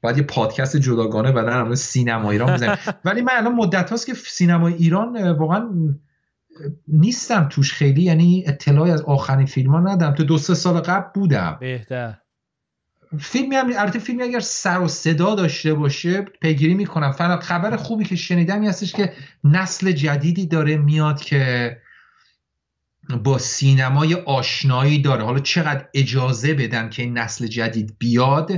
باید یه پادکست جداگانه بعدا هم سینما ایران بزنیم. ولی من الان مدت هاست که سینما ایران واقعا نیستم توش خیلی یعنی اطلاعی از آخرین فیلم ها ندم تو دو سه سال قبل بودم. بهتر. فیلمی هم البته فیلمی اگر سر و صدا داشته باشه پیگیری می‌کنم. فقط خبر خوبی که شنیدم هستش که نسل جدیدی داره میاد که با سینمای آشنایی داره. حالا چقدر اجازه بدن که این نسل جدید بیاد؟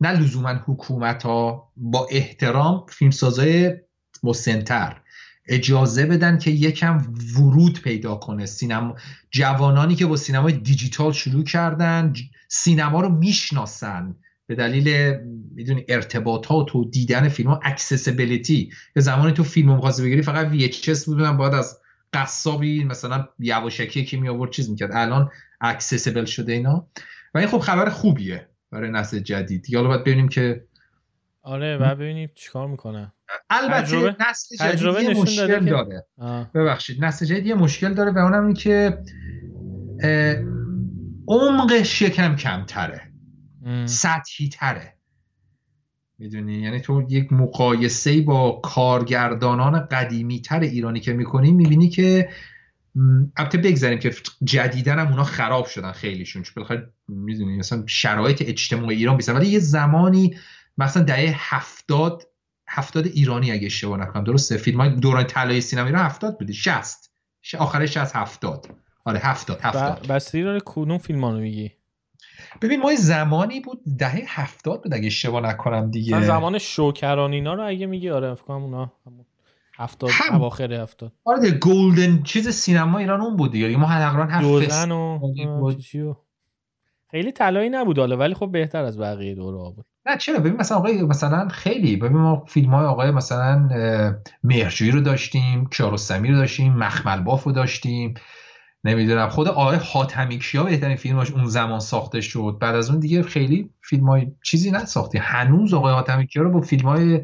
نه لزوما حکومت ها با احترام فیلمسازای مسنتر اجازه بدن که یکم ورود پیدا کنه. سینما جوانانی که با سینمای دیجیتال شروع کردن سینما رو می‌شناسن. به دلیل می‌دونی ارتباطات و دیدن فیلم ها accessibility یه زمانی تو فیلم مقایسه بگیری فقط VHS بودن باید از قصابی مثلا یواشکی که می آورد چیز می‌کرد. الان اکسسیبل شده اینا. و این خب خبر خوبیه. برای نسل جدید. حالا باید ببینیم که آره و ببینیم چیکار می‌کنه. البته نسل جدید یه مشکل داره. ببخشید نسل جدید یه مشکل داره و اونم این که عمقش یکم کمتره. سطحی تره می‌دونی؟ یعنی تو یک مقایسه با کارگردانان قدیمی تر ایرانی که می‌کنی می‌بینی که البته بگذاریم که جدیدن هم اونا خراب شدن خیلیشون چون بالاخره می‌دونی مثلا شرایط اجتماعی ایران بیسن ولی یه زمانی مثلا دهه هفتاد هفتاد ایرانی اگه اشتباه نکنم درسته فیلم های دوران طلایی سینما ایران هفتاد بوده شست. آخرش از هفتاد. آره هفتاد هفتاد. بس ایران کدوم فیلم رو میگی؟ ببین ما زمانی بود دهه هفتاد بود اگه اشتباه نکنم دیگه. زمان شوکران اینا رو اگه میگی آره فکر اونا هفتاد هم. اواخر هفتاد. آره گلدن چیز سینما ایران اون بود دیگه. ما تقریبا هفت و خیلی طلایی نبود حالا ولی خب بهتر از بقیه دوره بود. نه چرا؟ ببین مثلا آقای مثلا خیلی ببین ما فیلم های آقای مثلا مهرجویی رو داشتیم کیارستمی رو داشتیم مخمل باف رو داشتیم. نمی‌دونم خود آقای حاتمی کیا بهترین فیلماش اون زمان ساخته شد؟ بعد از اون دیگه خیلی فیلم های چیزی نساختی. هنوز آقای حاتمی کیا رو با فیلم های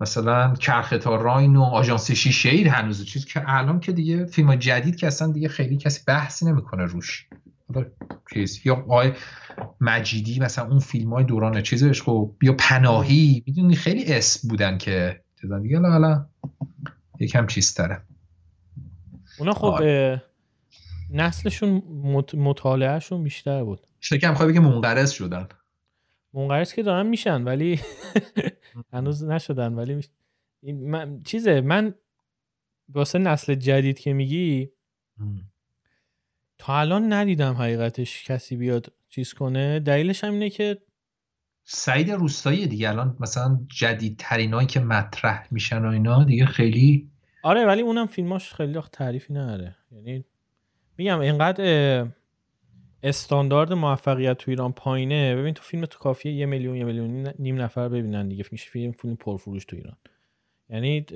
مثلا کرختا راین و آژانس شیر هنوز چیز که الان که دیگه فیلم جدید که اصلا دیگه خیلی کسی بحثی نمی‌کنه روش. چیز یا آقای مجیدی مثلا اون فیلم های دوران چیزش خب یا پناهی می‌دونی خیلی اسم بودن که دیگه حالا یکم چیز تره. اونا خب. نسلشون مطالعهشون بیشتر بود. شکم خواهی بگه منقرض شدن. منقرض که دارن میشن ولی هنوز نشدن ولی من... چیزه من واسه نسل جدید که میگی تا الان ندیدم حقیقتش کسی بیاد چیز کنه. دلیلش هم اینه که سعید روستایی دیگه الان مثلا جدیدترینایی که مطرح میشن و اینا دیگه خیلی آره ولی اونم فیلماش خیلی تعریفی نداره. یعنی میگم اینقدر استاندارد موفقیت تو ایران پایینه. ببین تو فیلم تو کافیه یه میلیون یه میلیون نیم نفر ببینن دیگه. میشه فیلم فیلم پرفروش تو ایران. یعنی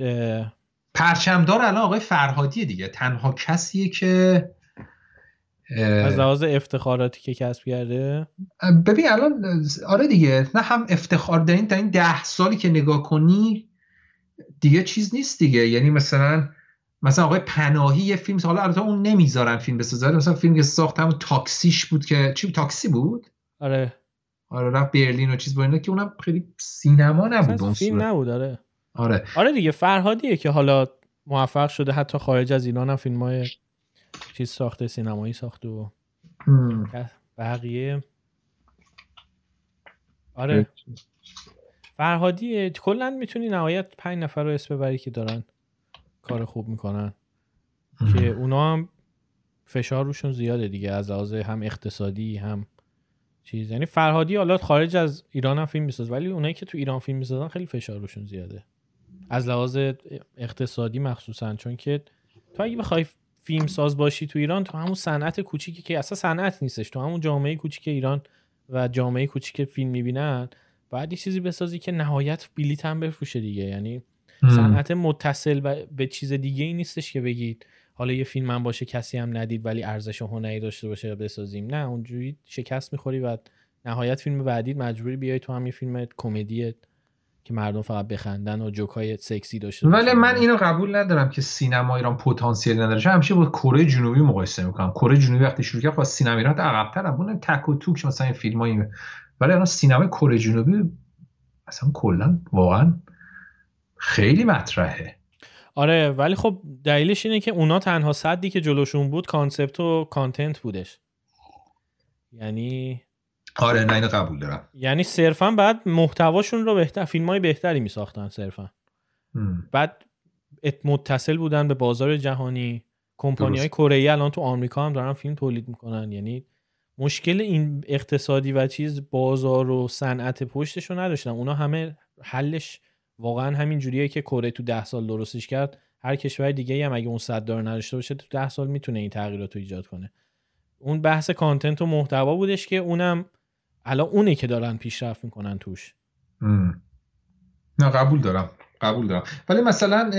پرچمدار الان آقای فرهادی دیگه. تنها کسیه که از لحاظ افتخاراتی که کسب کرده. ببین الان آره دیگه. نه هم افتخار دارین تا این ده سالی که نگاه کنی دیگه چیز نیست دیگه. یعنی مثلا مثلا آقای پناهی یه فیلم حالا البته اون نمی‌ذارن فیلم بسازه مثلا فیلم که ساخت همون تاکسیش بود که چی تاکسی بود؟ آره. آره رفت برلین و چیز بود که اونم خیلی سینما نبود اون فیلم نبود آره. آره. آره دیگه فرهادیه که حالا موفق شده. حتی خارج از ایران هم فیلم های چیز ساخته سینمایی ساخته و بقیه. آره. فرهادی کلا می‌تونی نهایت پنج نفر رو اسم ببری که دارن. کار خوب می‌کنن. که اونا هم فشار روشون زیاده دیگه از لحاظ هم اقتصادی هم چیز. یعنی فرهادی حالا خارج از ایران هم فیلم میساز ولی اونایی که تو ایران فیلم می‌سازن خیلی فشار روشون زیاده. از لحاظ اقتصادی مخصوصا چون که تو اگه بخوای فیلم ساز باشی تو ایران تو همون صنعت کوچیکی که اصلا صنعت نیستش تو همون جامعه کوچیک ایران و جامعه کوچیک فیلم می‌بینن باید یه چیزی بسازی که نهایت بلیت هم بفروشه دیگه. یعنی صنعت متصل به چیز دیگه ای نیستش که بگید. حالا یه فیلم هم باشه کسی هم ندید ولی ارزش هنری داشته باشه بسازیم. نه اونجوری شکست می‌خوری و نهایت فیلم بعدی مجبوری بیای تو هم یه فیلم کمدی که مردم فقط بخندن و جوکای سکسی داشته ولی من اینو قبول ندارم که سینما ایران پتانسیل نداره. چون همیشه با کره جنوبی مقایسه می‌کنم. کره جنوبی وقتی شروع کرد با سینما ایران عقب‌تر اون تک و توک مثلا این فیلمایی ولی الان سینما کره جنوبی اصلا کلا واقعا خیلی مطرحه. آره ولی خب دلیلش اینه که اونا تنها سدی که جلوشون بود concept و content بودش. یعنی آره نه اینو قبول دارم. یعنی صرفا بعد محتواشون رو بهتر فیلم های بهتری می ساختن صرفا بعد متصل بودن به بازار جهانی. کمپانی های کره الان تو آمریکا هم دارن فیلم تولید می‌کنن. یعنی مشکل این اقتصادی و چیز بازار و صنعت پشتش رو نداشتن. اونا همه حلش واقعا همین جوریه که کره تو ده سال درستش کرد هر کشور دیگه هم اگه اون صد دار نداشته باشه تو ده سال می‌تونه این تغییرات رو ایجاد کنه. اون بحث کانتنت و محتوا بودش که اونم الان اونه که دارن پیشرفت می‌کنن توش. نه قبول دارم قبول دارم. ولی مثلا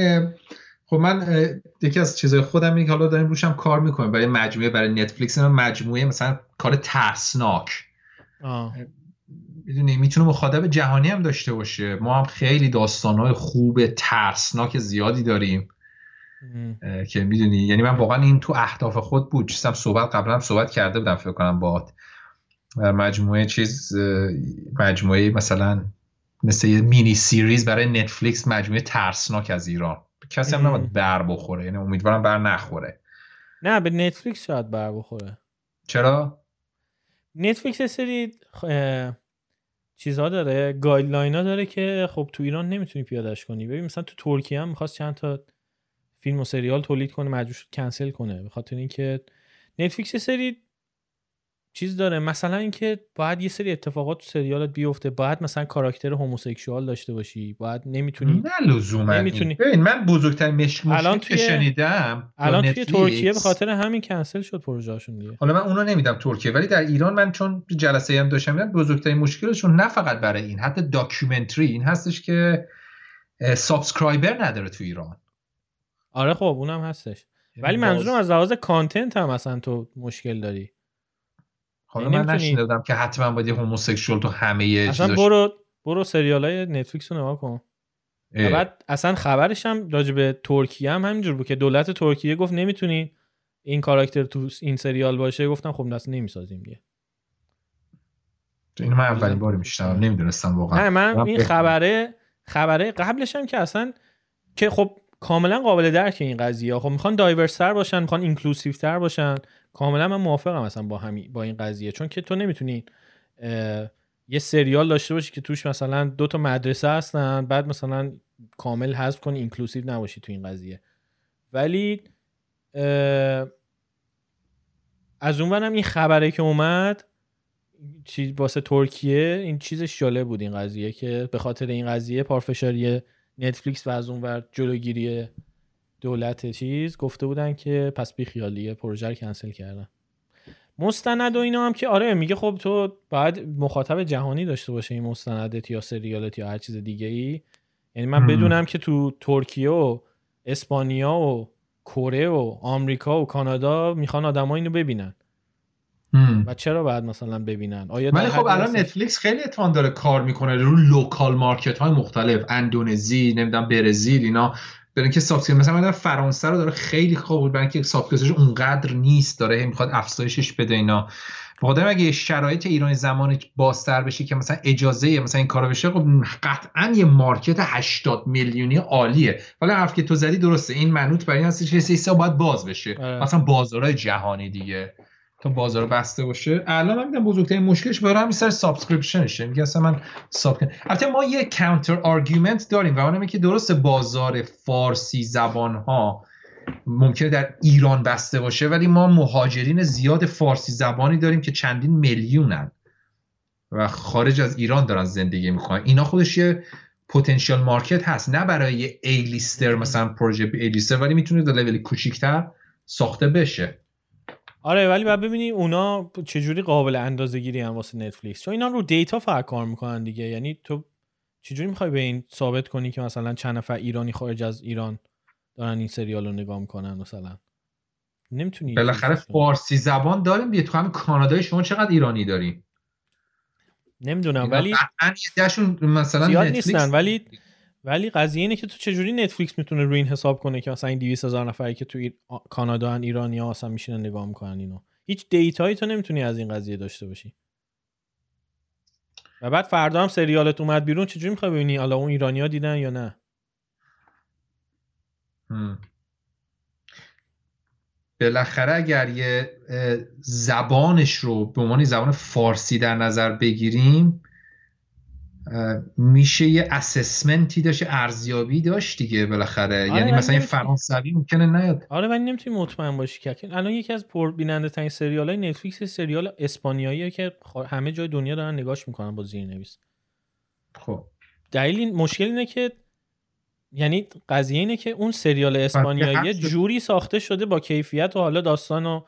خب من یکی از چیزهای خودم اینه که حالا داریم روشم کار می‌کنم برای مجموعه برای نتفلیکس مجموعه مثلا کار ترسناک. می‌دونی می‌تونه مخاطب جهانی هم داشته باشه. ما هم خیلی داستانهای خوب ترسناک زیادی داریم. که می‌دونی یعنی من واقعا این تو اهداف خود بود. چیزم صحبت قبلا هم صحبت کرده بودم فکر کنم با مجموعه چیز مجموعه مثلا مثل یه مینی سیریز برای نتفلیکس مجموعه ترسناک از ایران. کسی هم نباید بر بخوره یعنی امیدوارم بر نخوره. نه به نتفلیکس شاید بر بخوره. چرا؟ نتفلیکس سری چیزها داره guideline ها داره که خب تو ایران نمی‌تونی پیادش کنی. ببین مثلا تو ترکیه هم می‌خواست چند تا فیلم و سریال تولید کنه مجبور شد کنسل کنه. به خاطر اینکه نتفلیکس سری چیز داره. مثلا اینکه باید یه سری اتفاقات تو سریالت بیفته. باید مثلا کاراکتر homosexual داشته باشی. باید نمی‌تونی نه لزوما. نمی‌تونی ببین من بزرگترین مشکل الان توی... شنیدم الان توی ترکیه به خاطر همین کنسل شد پروژهشون دیگه. حالا من اونو نمیدم ترکیه ولی در ایران من چون جلسه هم داشتم میدم بزرگترین مشکلشون نه فقط برای این حتی documentary این هستش که subscriber نداره تو ایران. آره خب اونم هستش. یعنی ولی منظورم از لحاظ content هم اصلا تو مشکل داری. حالا من نشنیدم که حتما باید یه homosexual تو همه اصلا برو برو سریال های نتفلیکس رو نگاه کن. بعد اصلا خبرش هم راجع به ترکیه هم همینجور بود که دولت ترکیه گفت نمی‌تونی این کاراکتر تو این سریال باشه. گفتن خب پس نمی‌سازیم دیگه. این من اولین باری میشنوم نمی‌دونستم واقعا. نه من این خبره خبره قبلش هم که اصلا که خب کاملا قابل درک این قضیه. خب می‌خوان diverse تر باشن می‌خوان inclusive تر باشن. کاملا من موافقم مثلا با همین با این قضیه. چون که تو نمی‌تونی یه سریال داشته باشی که توش مثلا دو تا مدرسه هستن بعد مثلا کامل حذف کنی inclusive نباشی تو این قضیه. ولی از اون این خبره که اومد چیز واسه ترکیه این چیزش جالب بود این قضیه که به خاطر این قضیه پارفشاری نتفلیکس و از اون ور جلوگیری دولت چیز گفته بودن که پس بی خیالیه پروژه رو کنسل کردن. مستند و اینا هم که آره میگه خب تو باید مخاطب جهانی داشته باشه این مستندت یا سریالت یا هر چیز دیگه ای یعنی من بدونم که تو ترکیه و اسپانیا و کره و آمریکا و کانادا می‌خوان آدما اینو ببینن. و چرا باید مثلا ببینن؟ آیا ولی خب الان نتفلیکس خیلی اتوان داره کار می‌کنه رو local market های مختلف اندونزی نمی‌دونم برزیل اینا. برای اینکه subscription مثلا من فرانسه رو داره خیلی خوب بود برای اینکه subscription ش اونقدر نیست داره می‌خواد افزایشش بده اینا. بخاطر اگه شرایط ایران زمانی بازتر بشه که مثلا اجازه مثلا این کارا بشه خب قطعا یه market 80 میلیونی عالیه. ولی حرف که تو زدی درسته این منوط برای این هستش که سیسا باید باز بشه. آره. مثلا بازارهای جهانی دیگه. تا بازار بسته باشه. الان من میگم بزرگترین مشکلش برای همین سر subscription شه میگه اصلا من sub البته ما یه counter argument داریم. و اونم که درست بازار فارسی زبان ها ممکنه در ایران بسته باشه ولی ما مهاجرین زیاد فارسی زبانی داریم که چندین میلیونن و خارج از ایران دارن زندگی می‌کنن. اینا خودش یه پتانسیل مارکت هست. نه برای ای لیستر مثلا پروژه ای لیستر ولی می‌تونه در لول کوچیک‌تر ساخته بشه. آره ولی بعد ببینی اونا چجوری قابل اندازه گیری هم واسه نتفلیکس؟ چون اینا رو دیتا فقط کار می‌کنن دیگه. یعنی تو چجوری می‌خوای به این ثابت کنی که مثلا چند نفر ایرانی خارج از ایران دارن این سریال رو نگاه می‌کنن مثلا؟ نمی‌تونی بالاخره فارسی زبان داریم دیگه. تو همین کانادای شما چقدر ایرانی داریم نمی‌دونم ولی مثلا زیاد نیستن ولی ولی قضیه اینه که تو چجوری نتفلیکس می‌تونه روی این حساب کنه که مثلا این 200 هزار نفری که تو ای... کانادا ان ایرانی ها اصلا میشینن نگاه می‌کنن اینو؟ هیچ دیتایی تو نمی‌تونی از این قضیه داشته باشی. و بعد فردا هم سریالت اومد بیرون چجوری می‌خوای ببینی حالا اون ایرانیا دیدن یا نه؟ بالاخره اگر یه زبانش رو به عنوان زبان فارسی در نظر بگیریم میشه یه اسسمنتی داشت ارزیابی داشت دیگه بالاخره. آره یعنی مثلا یه فرانسوی ممکنه نیاد. آره ولی نمی‌تونی مطمئن باشی که. الان یکی از پر بیننده ترین سریال های نتفلیکس سریال اسپانیاییه که همه جای دنیا دارن نگاش می‌کنن با زیرنویس. خب. دلیل مشکل اینه که یعنی قضیه اینه که اون سریال اسپانیایی جوری ساخته شده با کیفیت و حالا داستان و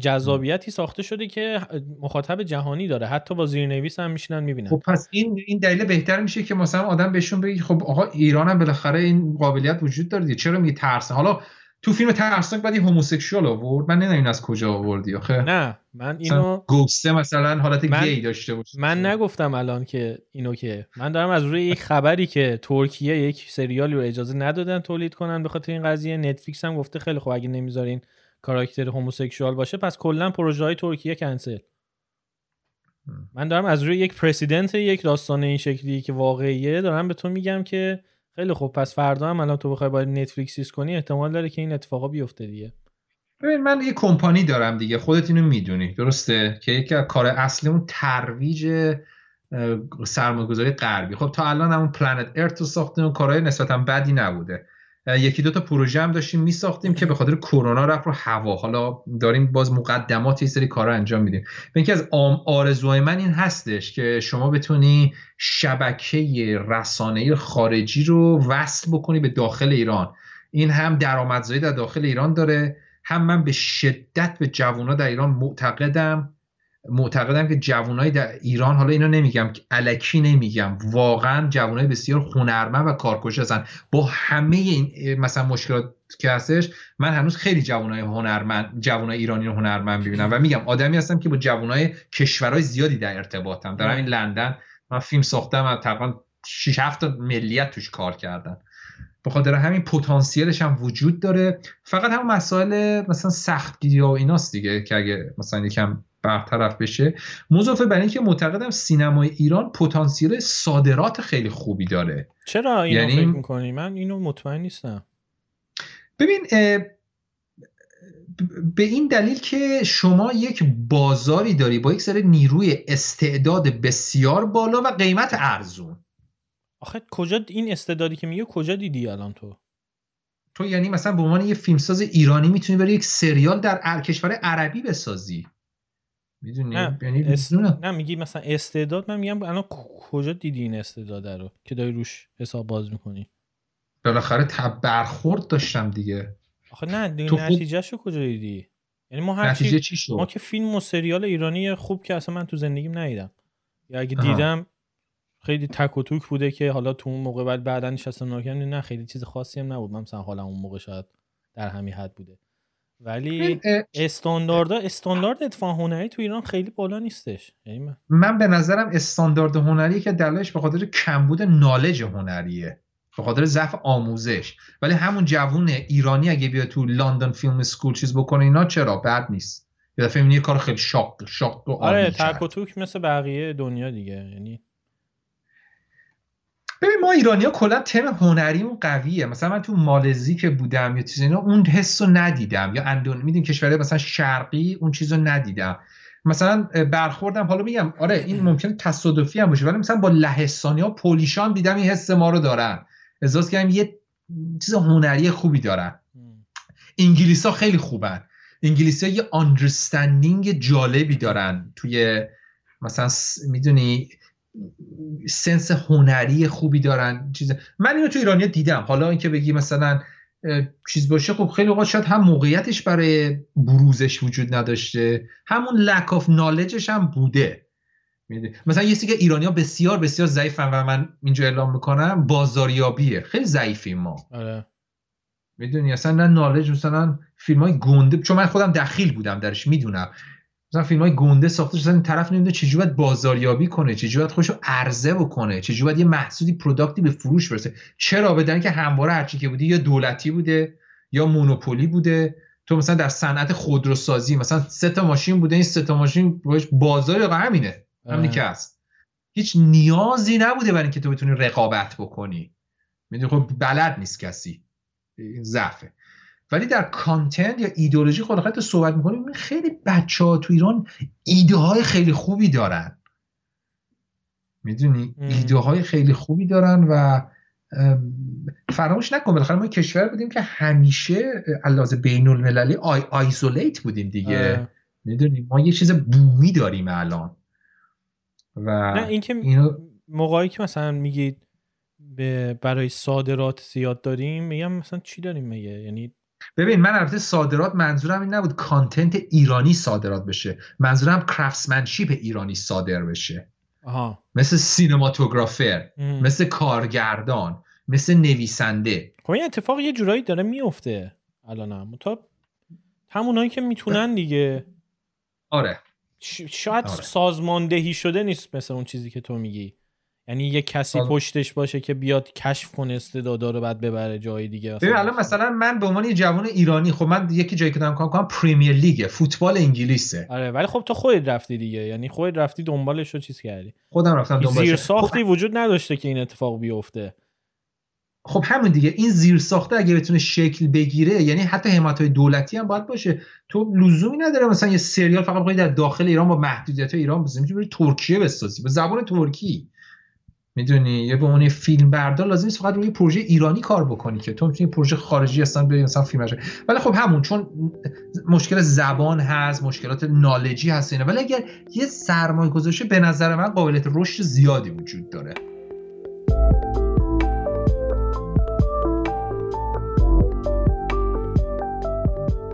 جذابیتی ساخته شده که مخاطب جهانی داره. حتی با زیرنویس هم میشینن می‌بینن. خب پس این این دلیل بهتر میشه که مثلا آدم بهشون بگی خب آقا ایران هم بالاخره این قابلیت وجود داره چرا میگی ترس حالا تو فیلم ترسناک بعد هوموسکشوال آورد. من نمی‌دونم از کجا آوردی آخه. نه من اینو گوسته مثلا حالت من... گی داشته باشه. من نگفتم الان که اینو که من دارم از روی یک خبری که ترکیه یک سریالی رو اجازه ندادن تولید کنن به خاطر این قضیه. نتفلیکس هم گفته خیلی خوب اگه نمی‌ذارین کاراکتر homosexual باشه پس کلا پروژه های ترکیه کنسل. من دارم از روی یک پرسیدنت یک داستان این شکلی که واقعیه دارم به تو میگم که خیلی خوب. پس فردا هم الان تو بخوای باید نتفلیکس کنی احتمال داره که این اتفاقا بیفته دیگه. ببین من یه کمپانی دارم دیگه. خودت اینو می‌دونی. درسته؟ که از کار اصلی اون ترویج سرمایه‌گذاری غربی. خب تا الان همون پلنت ارت رو ساختیم و کارهای نسبتا بدی نبوده. یکی دو تا پروژه هم داشتیم میساختیم که به خاطر کرونا رفت رو هوا. حالا داریم باز مقدمات یه سری کارا انجام میدیم. اینکه از آرزوهای من این هستش که شما بتونی شبکه رسانه خارجی رو وصل بکنی به داخل ایران. این هم درآمدزایی در داخل ایران داره هم من به شدت به جوونا در ایران معتقدم. معتقدم که جوانای در ایران حالا اینو نمیگم که علکی نمیگم. واقعا جوانای بسیار هنرمند و کارکش هستن. با همه این مثلا مشکلات که هستش من هنوز خیلی جوانای هنرمند جوانای ایرانی رو هنرمند ببینم و میگم آدمی هستم که با جوانای کشورهای زیادی در ارتباطم. در این لندن من فیلم ساختم و تقریبا 6 7 ملیت توش کار کردن. به خاطر همین پتانسیلش هم وجود داره. فقط هم مسائل مثلا سختگیری و ایناست دیگه که اگه مثلا یکم برطرف بشه. مضافه بر اینکه معتقدم سینمای ایران پتانسیل صادرات خیلی خوبی داره. چرا اینو یعنی... فکر می‌کنی؟ من اینو مطمئن نیستم. ببین به این دلیل که شما یک بازاری داری با یک سری نیروی استعداد بسیار بالا و قیمت ارزون. آخه کجا این استعدادی که میگه کجا دیدی الان تو؟ تو یعنی مثلا به عنوان یه فیلمساز ایرانی می‌تونی بری یک سریال در کشور عربی بسازی. می‌دونی؟ نه یعنی نه میگی مثلا استعداد من میگم الان کجا دیدی این استعداد رو که داری روش حساب باز می‌کنی؟ بالاخره تب برخورد داشتم دیگه. آخه نه تو نتیجهشو کجا دیدی؟ یعنی ما هر نتیجه چی شد؟ ما که فیلم و سریال ایرانی خوب که اصلا من تو زندگیم ندیدم. یا اگه دیدم خیلی تک و توک بوده که حالا تو اون موقع بعد بعدا نشستم ناکردم نه خیلی چیز خاصی هم نبود. من مثلا حالا اون موقع شاید در همین حد بوده. ولی استاندارد استاندارد اتفاق هنری تو ایران خیلی بالا نیستش. یعنی من... به نظرم استاندارد هنری که دلایلش به خاطر کمبود نالج هنریه. به خاطر ضعف آموزش. ولی همون جوون ایرانی اگه بیا تو لندن فیلم اسکول چیز بکنه اینا چرا؟ بد نیست. یه دفعه یه کار خیلی شاق شاق و آره تک و توک مثل بقیه دنیا دیگه. یعنی ببین ما ایرانی ها کلا تم هنریمون قویه. مثلا من تو مالزی که بودم یا چیزی اینا اون حس رو ندیدم. یا اندون میدین کشورهای مثلا شرقی اون چیز رو ندیدم. مثلا برخوردم حالا میگم آره این ممکن تصادفی هم باشه ولی مثلا با لهستانی ها Polish ان دیدم این حس ما رو دارن. احساس کردم یه چیز هنری خوبی دارن. انگلیس ها خیلی خوبن. انگلیسی ها یه understanding جالبی دارن توی مثلا می‌دونی sense هنری خوبی دارن چیز من اینو تو ایرانی دیدم. حالا اینکه بگی مثلا چیز باشه خب خیلی اوقات شاید هم موقعیتش برای بروزش وجود نداشته. همون lack of knowledge ش هم بوده. مثلا یه که ایرانی ها بسیار بسیار ضعیفن و من اینجا اعلام می‌کنم بازاریابیه. خیلی ضعیفیم ما. آره. می‌دونی؟ اصلا نه نالج مثلا فیلم های گنده چون من خودم دخیل بودم درش می‌دونم. مثلا فیلم های گنده ساخته شده این طرف نمی‌دونه چجوری باید بازاریابی کنه چجوری باید خودشو عرضه بکنه چجوری باید یه محصولی پروداکتی به فروش برسه. چرا؟ بدن که همواره هرچی که بودی یا دولتی بوده یا مونوپولی بوده. تو مثلا در صنعت خودروسازی مثلا سه تا ماشین بوده این سه تا ماشین بازار همینه. همینی که هست. هیچ نیازی نبوده برای اینکه تو بتونی رقابت بکنی. می‌دونی خب بلد نیست کسی. این ضعفه. ولی در کانتنت یا ایدولوژی خود تو صحبت می‌کنیم خیلی بچه ها تو ایران ایده های خیلی خوبی دارن. می‌دونی؟ ایده های خیلی خوبی دارن و فراموش نکن بالاخره ما کشور بودیم که همیشه علاوه بین المللی آی آیزولیت بودیم دیگه. می‌دونی؟ ما یه چیز بومی داریم الان. و نه اینکه اینو... موقعی که مثلا میگید برای صادرات زیاد داریم میگم مثلا چی داریم میگه یعنی ببین من البته صادرات منظورم این نبود کانتنت ایرانی صادرات بشه. منظورم کرافسمنشیپ ایرانی صادر بشه. آها. مثل سینماتوگرافر مثل کارگردان مثل نویسنده. خب این اتفاق یه جورایی داره میفته الانم تا همونایی که می‌تونن دیگه. آره. شاید آره. سازماندهی شده نیست مثل اون چیزی که تو میگی. یعنی یه کسی پشتش باشه که بیاد کشف کنه استعدادا رو بعد ببره جای دیگه. ببین الان مثلا من به عنوان یه جوان ایرانی خب من یکی جایی که دارم کار کنم پریمیر لیگه فوتبال انگلیسه. آره ولی خب تو خودت رفتی دیگه. یعنی خودت رفتی دنبالش رو چیز کردی. خودم رفتم دنبالش. زیر ساختی خب... وجود نداشته که این اتفاق بیفته. خب همون دیگه. این زیر ساخته اگه بتونه شکل بگیره یعنی حتی حمایت های دولتی هم باید باشه. تو لزومی نداره مثلا یه سریال فقط بخوای در داخل ایران با محدودیت ایران بزنی. می‌تونی ترکیه بسازی. به زبان ترکی. می‌دونی؟ یه به عنوان فیلم بردار لازم نیست فقط روی پروژه ایرانی کار بکنی که تو می‌تونی پروژه خارجی اصلا بری مثلا فیلم ولی خب همون چون مشکل زبان هست مشکلات نالجی هست اینا. ولی اگر یه سرمایه گذاشته به نظر من قابلیت رشد زیادی وجود داره.